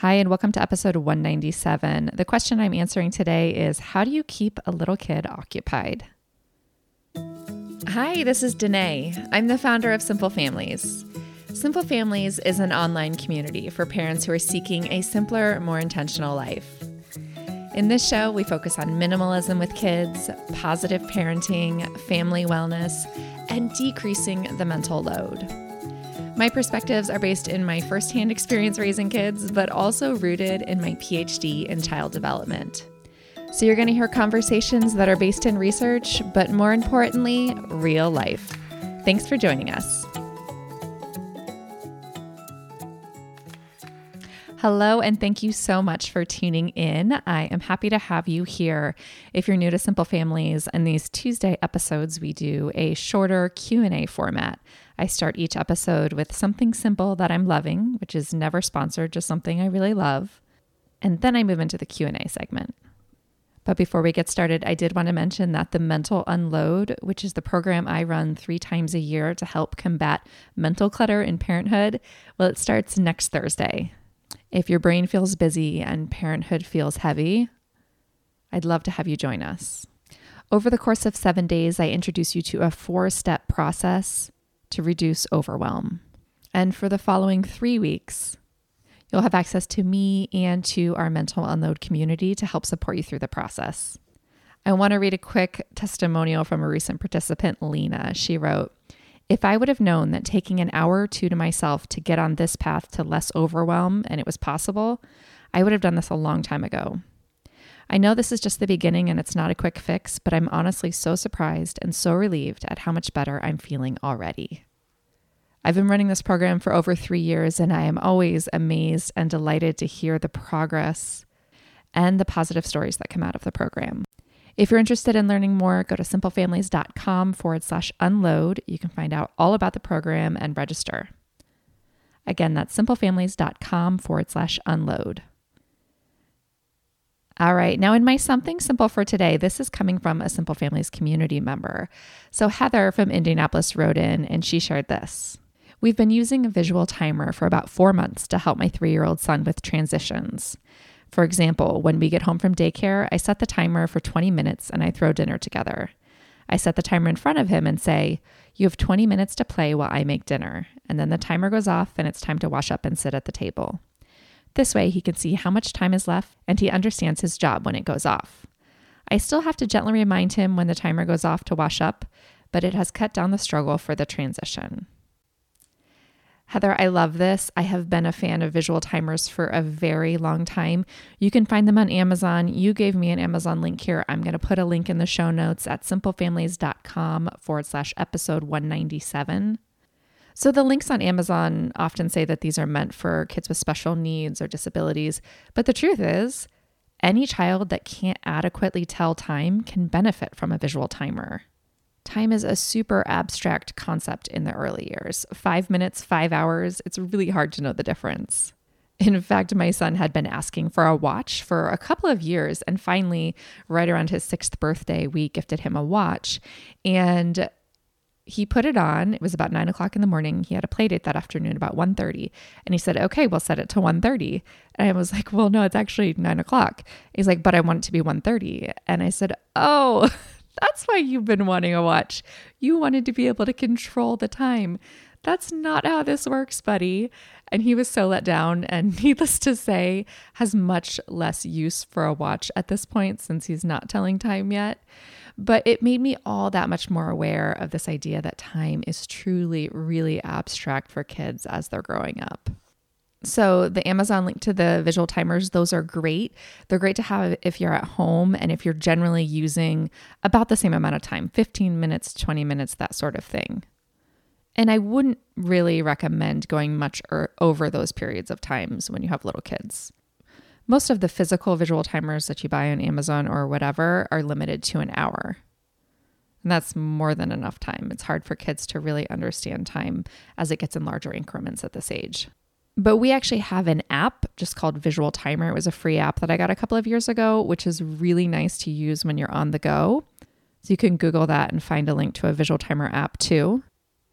Hi, and welcome to episode 197. The question I'm answering today is How do you keep a little kid occupied? Hi, this is Denaye. I'm the founder of Simple Families. Simple Families is an online community for parents who are seeking a simpler, more intentional life. In this show, we focus on minimalism with kids, positive parenting, family wellness, and decreasing the mental load. My perspectives are based in my firsthand experience raising kids, but also rooted in my PhD in child development. So you're going to hear conversations that are based in research, but more importantly, real life. Thanks for joining us. Hello, and thank you so much for tuning in. I am happy to have you here. If you're new to Simple Families, in these Tuesday episodes, we do a shorter Q&A format. I start each episode with something simple that I'm loving, which is never sponsored, just something I really love. And then I move into the Q&A segment. But before we get started, I did want to mention that the Mental Unload, which is the program I run three times a year to help combat mental clutter in parenthood, well, it starts next Thursday. If your brain feels busy and parenthood feels heavy, I'd love to have you join us. Over the course of seven days, I introduce you to a four step process to reduce overwhelm. And for the following three weeks, you'll have access to me and to our mental unload community to help support you through the process. I want to read a quick testimonial from a recent participant, Lena. She wrote, if I would have known that taking an hour or two to myself to get on this path to less overwhelm and it was possible, I would have done this a long time ago. I know this is just the beginning and it's not a quick fix, but I'm honestly so surprised and so relieved at how much better I'm feeling already. I've been running this program for over three years, and I am always amazed and delighted to hear the progress and the positive stories that come out of the program. If you're interested in learning more, go to simplefamilies.com forward slash unload. You can find out all about the program and register. Again, that's simplefamilies.com forward slash unload. All right, now in my something simple for today, this is coming from a Simple Families community member. So Heather from Indianapolis wrote in and she shared this. We've been using a visual timer for about four months to help my three year old son with transitions. For example, when we get home from daycare, I set the timer for 20 minutes and I throw dinner together. I set the timer in front of him and say, You have 20 minutes to play while I make dinner. And then the timer goes off and it's time to wash up and sit at the table. This way, he can see how much time is left and he understands his job when it goes off. I still have to gently remind him when the timer goes off to wash up, but it has cut down the struggle for the transition. Heather, I love this. I have been a fan of visual timers for a very long time. You can find them on Amazon. You gave me an Amazon link here. I'm going to put a link in the show notes at simplefamilies.com forward slash episode 197. So, the links on Amazon often say that these are meant for kids with special needs or disabilities. But the truth is, any child that can't adequately tell time can benefit from a visual timer. Time is a super abstract concept in the early years. Five minutes, five hours, it's really hard to know the difference. In fact, my son had been asking for a watch for a couple of years. And finally, right around his sixth birthday, we gifted him a watch. And he put it on. It was about nine o'clock in the morning. He had a play date that afternoon about 1.30. And he said, okay, we'll set it to 1.30. And I was like, well, no, it's actually nine o'clock. He's like, but I want it to be 1.30. And I said, oh, That's why you've been wanting a watch. You wanted to be able to control the time. That's not how this works, buddy. And he was so let down, and needless to say, has much less use for a watch at this point since he's not telling time yet. But it made me all that much more aware of this idea that time is truly, really abstract for kids as they're growing up. So the Amazon link to the visual timers, those are great. They're great to have if you're at home and if you're generally using about the same amount of time, 15 minutes, 20 minutes, that sort of thing. And I wouldn't really recommend going much er- over those periods of times when you have little kids. Most of the physical visual timers that you buy on Amazon or whatever are limited to an hour. And that's more than enough time. It's hard for kids to really understand time as it gets in larger increments at this age. But we actually have an app just called Visual Timer. It was a free app that I got a couple of years ago, which is really nice to use when you're on the go. So you can Google that and find a link to a Visual Timer app too.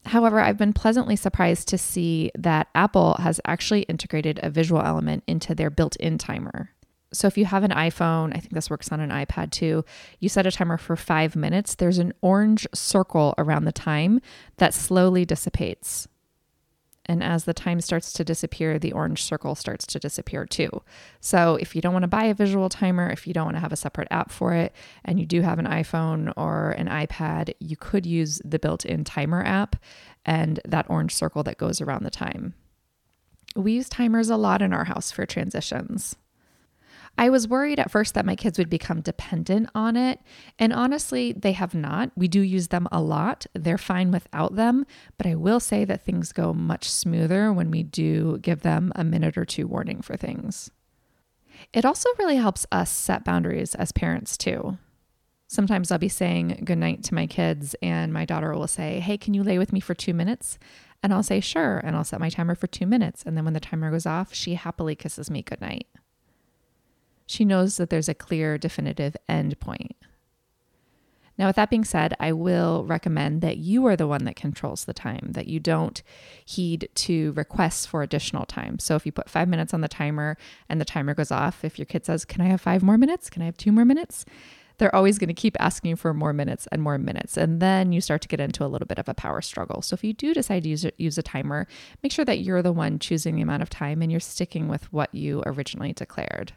However, I've been pleasantly surprised to see that Apple has actually integrated a visual element into their built in timer. So if you have an iPhone, I think this works on an iPad too, you set a timer for five minutes, there's an orange circle around the time that slowly dissipates. And as the time starts to disappear, the orange circle starts to disappear too. So, if you don't want to buy a visual timer, if you don't want to have a separate app for it, and you do have an iPhone or an iPad, you could use the built in timer app and that orange circle that goes around the time. We use timers a lot in our house for transitions. I was worried at first that my kids would become dependent on it. And honestly, they have not. We do use them a lot. They're fine without them. But I will say that things go much smoother when we do give them a minute or two warning for things. It also really helps us set boundaries as parents, too. Sometimes I'll be saying goodnight to my kids, and my daughter will say, Hey, can you lay with me for two minutes? And I'll say, Sure. And I'll set my timer for two minutes. And then when the timer goes off, she happily kisses me goodnight. She knows that there's a clear, definitive end point. Now, with that being said, I will recommend that you are the one that controls the time, that you don't heed to requests for additional time. So, if you put five minutes on the timer and the timer goes off, if your kid says, Can I have five more minutes? Can I have two more minutes? They're always going to keep asking for more minutes and more minutes. And then you start to get into a little bit of a power struggle. So, if you do decide to use, use a timer, make sure that you're the one choosing the amount of time and you're sticking with what you originally declared.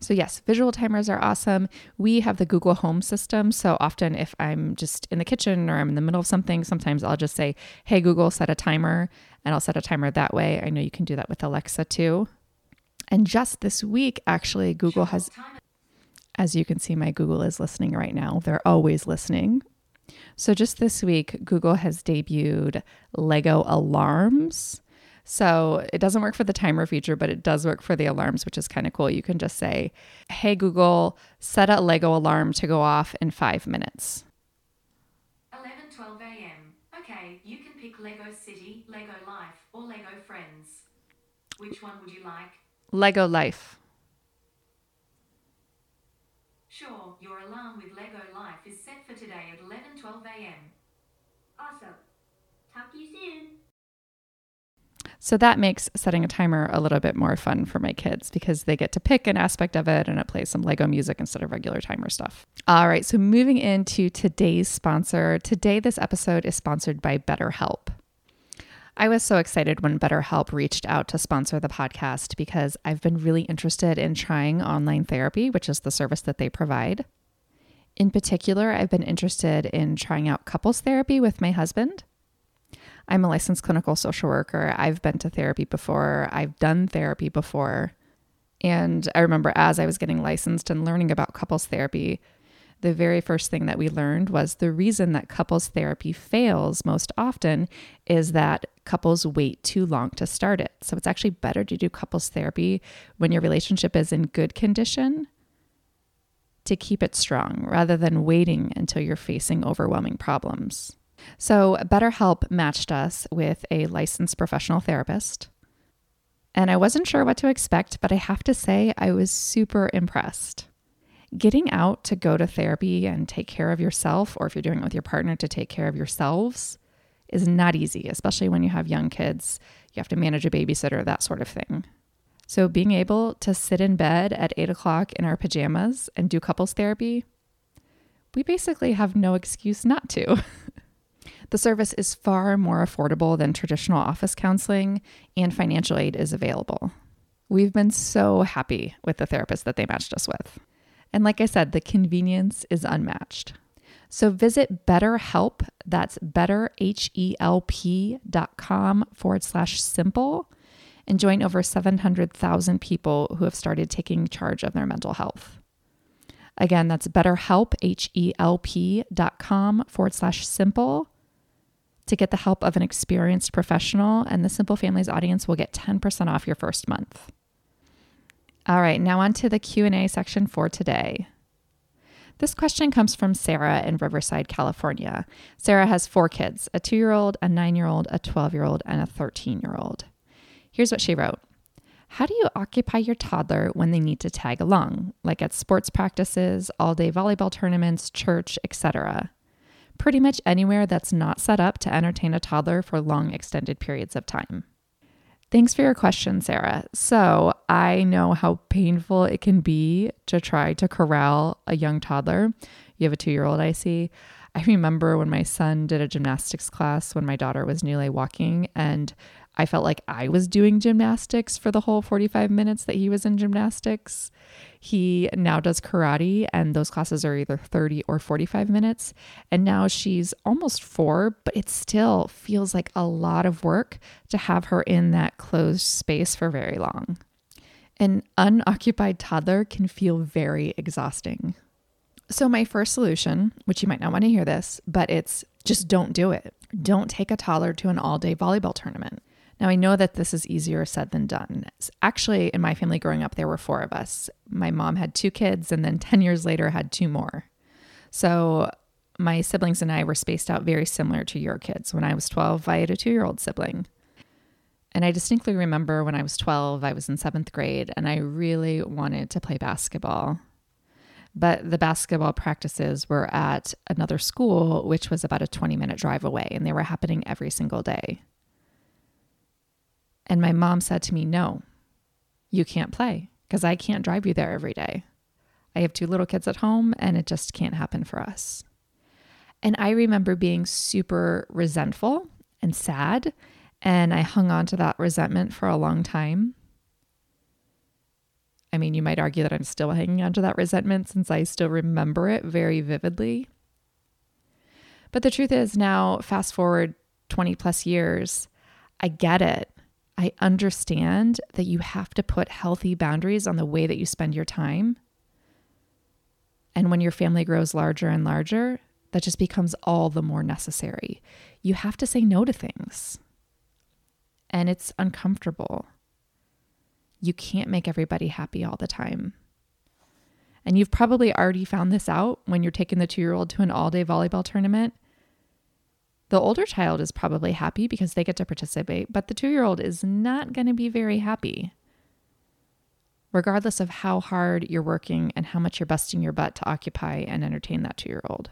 So, yes, visual timers are awesome. We have the Google Home system. So, often if I'm just in the kitchen or I'm in the middle of something, sometimes I'll just say, Hey, Google, set a timer, and I'll set a timer that way. I know you can do that with Alexa too. And just this week, actually, Google has, as you can see, my Google is listening right now. They're always listening. So, just this week, Google has debuted Lego alarms. So it doesn't work for the timer feature, but it does work for the alarms, which is kind of cool. You can just say, Hey, Google, set a Lego alarm to go off in five minutes. 11 12 a.m. Okay, you can pick Lego City, Lego Life, or Lego Friends. Which one would you like? Lego Life. Sure, your alarm with Lego Life is set for today at 11 12 a.m. Awesome. Talk to you soon. So that makes setting a timer a little bit more fun for my kids because they get to pick an aspect of it and it plays some Lego music instead of regular timer stuff. All right, so moving into today's sponsor. Today, this episode is sponsored by BetterHelp. I was so excited when BetterHelp reached out to sponsor the podcast because I've been really interested in trying online therapy, which is the service that they provide. In particular, I've been interested in trying out couples therapy with my husband. I'm a licensed clinical social worker. I've been to therapy before, I've done therapy before. And I remember as I was getting licensed and learning about couples therapy, the very first thing that we learned was the reason that couples therapy fails most often is that couples wait too long to start it. So it's actually better to do couples therapy when your relationship is in good condition to keep it strong rather than waiting until you're facing overwhelming problems. So, BetterHelp matched us with a licensed professional therapist. And I wasn't sure what to expect, but I have to say, I was super impressed. Getting out to go to therapy and take care of yourself, or if you're doing it with your partner to take care of yourselves, is not easy, especially when you have young kids. You have to manage a babysitter, that sort of thing. So, being able to sit in bed at eight o'clock in our pajamas and do couples therapy, we basically have no excuse not to. The service is far more affordable than traditional office counseling, and financial aid is available. We've been so happy with the therapist that they matched us with. And like I said, the convenience is unmatched. So visit BetterHelp, that's betterhelp.com forward slash simple, and join over 700,000 people who have started taking charge of their mental health. Again, that's betterhelp, H-E-L-P dot com forward slash simple to get the help of an experienced professional, and the Simple Families audience will get 10% off your first month. All right, now on to the Q&A section for today. This question comes from Sarah in Riverside, California. Sarah has four kids a two year old, a nine year old, a 12 year old, and a 13 year old. Here's what she wrote How do you occupy your toddler when they need to tag along, like at sports practices, all day volleyball tournaments, church, etc.? Pretty much anywhere that's not set up to entertain a toddler for long extended periods of time. Thanks for your question, Sarah. So, I know how painful it can be to try to corral a young toddler. You have a two year old, I see. I remember when my son did a gymnastics class when my daughter was newly walking, and I felt like I was doing gymnastics for the whole 45 minutes that he was in gymnastics. He now does karate, and those classes are either 30 or 45 minutes. And now she's almost four, but it still feels like a lot of work to have her in that closed space for very long. An unoccupied toddler can feel very exhausting. So, my first solution, which you might not want to hear this, but it's just don't do it. Don't take a toddler to an all day volleyball tournament. Now, I know that this is easier said than done. Actually, in my family growing up, there were four of us. My mom had two kids, and then 10 years later, had two more. So, my siblings and I were spaced out very similar to your kids. When I was 12, I had a two year old sibling. And I distinctly remember when I was 12, I was in seventh grade, and I really wanted to play basketball. But the basketball practices were at another school, which was about a 20 minute drive away, and they were happening every single day. And my mom said to me, No, you can't play because I can't drive you there every day. I have two little kids at home and it just can't happen for us. And I remember being super resentful and sad. And I hung on to that resentment for a long time. I mean, you might argue that I'm still hanging on to that resentment since I still remember it very vividly. But the truth is, now, fast forward 20 plus years, I get it. I understand that you have to put healthy boundaries on the way that you spend your time. And when your family grows larger and larger, that just becomes all the more necessary. You have to say no to things. And it's uncomfortable. You can't make everybody happy all the time. And you've probably already found this out when you're taking the two year old to an all day volleyball tournament the older child is probably happy because they get to participate, but the two year old is not going to be very happy. Regardless of how hard you're working and how much you're busting your butt to occupy and entertain that two year old.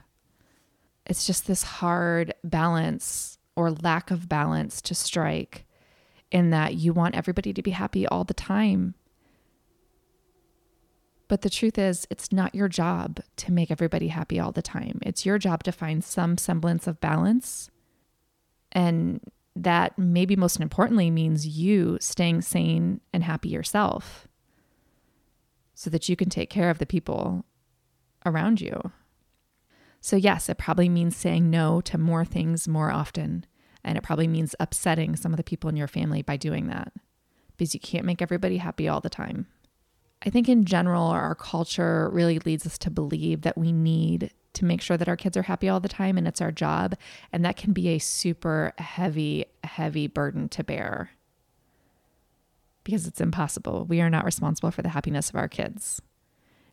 It's just this hard balance or lack of balance to strike in that you want everybody to be happy all the time. But the truth is, it's not your job to make everybody happy all the time. It's your job to find some semblance of balance. And that, maybe most importantly, means you staying sane and happy yourself so that you can take care of the people around you. So, yes, it probably means saying no to more things more often. And it probably means upsetting some of the people in your family by doing that because you can't make everybody happy all the time. I think in general, our culture really leads us to believe that we need to make sure that our kids are happy all the time and it's our job. And that can be a super heavy, heavy burden to bear because it's impossible. We are not responsible for the happiness of our kids.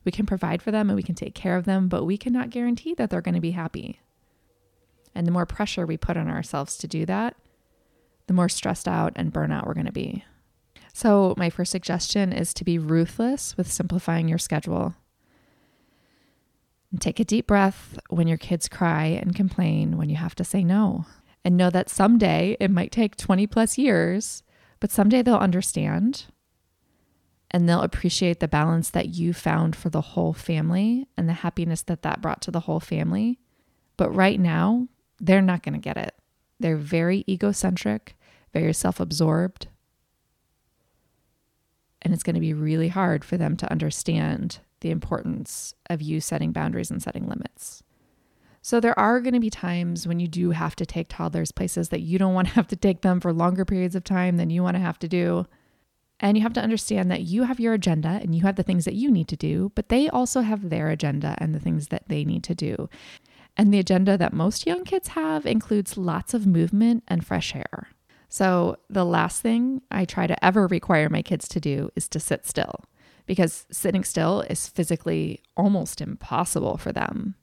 We can provide for them and we can take care of them, but we cannot guarantee that they're going to be happy. And the more pressure we put on ourselves to do that, the more stressed out and burnout we're going to be. So, my first suggestion is to be ruthless with simplifying your schedule. Take a deep breath when your kids cry and complain when you have to say no. And know that someday it might take 20 plus years, but someday they'll understand and they'll appreciate the balance that you found for the whole family and the happiness that that brought to the whole family. But right now, they're not going to get it. They're very egocentric, very self absorbed, and it's going to be really hard for them to understand the importance of you setting boundaries and setting limits. So, there are going to be times when you do have to take toddlers places that you don't want to have to take them for longer periods of time than you want to have to do. And you have to understand that you have your agenda and you have the things that you need to do, but they also have their agenda and the things that they need to do. And the agenda that most young kids have includes lots of movement and fresh air. So, the last thing I try to ever require my kids to do is to sit still because sitting still is physically almost impossible for them.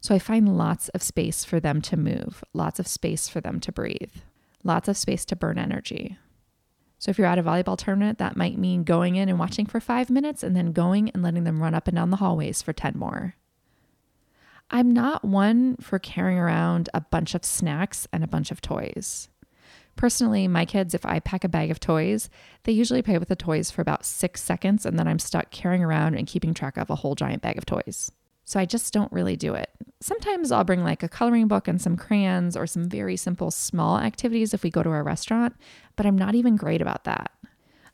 So, I find lots of space for them to move, lots of space for them to breathe, lots of space to burn energy. So, if you're at a volleyball tournament, that might mean going in and watching for five minutes and then going and letting them run up and down the hallways for 10 more. I'm not one for carrying around a bunch of snacks and a bunch of toys. Personally, my kids, if I pack a bag of toys, they usually play with the toys for about six seconds, and then I'm stuck carrying around and keeping track of a whole giant bag of toys. So I just don't really do it. Sometimes I'll bring like a coloring book and some crayons or some very simple small activities if we go to a restaurant, but I'm not even great about that.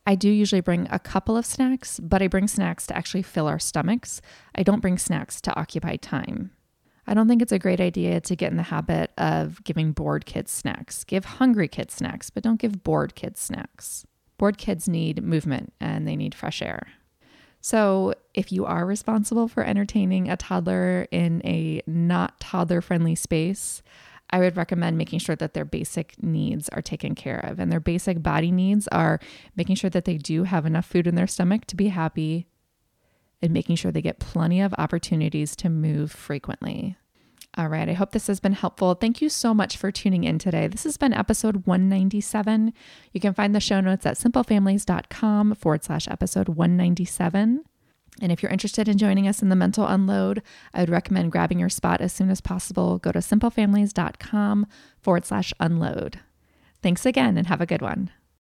I do usually bring a couple of snacks, but I bring snacks to actually fill our stomachs. I don't bring snacks to occupy time. I don't think it's a great idea to get in the habit of giving bored kids snacks. Give hungry kids snacks, but don't give bored kids snacks. Bored kids need movement and they need fresh air. So, if you are responsible for entertaining a toddler in a not toddler friendly space, I would recommend making sure that their basic needs are taken care of. And their basic body needs are making sure that they do have enough food in their stomach to be happy and making sure they get plenty of opportunities to move frequently. All right, I hope this has been helpful. Thank you so much for tuning in today. This has been episode 197. You can find the show notes at simplefamilies.com forward slash episode 197. And if you're interested in joining us in the mental unload, I would recommend grabbing your spot as soon as possible. Go to simplefamilies.com forward slash unload. Thanks again and have a good one.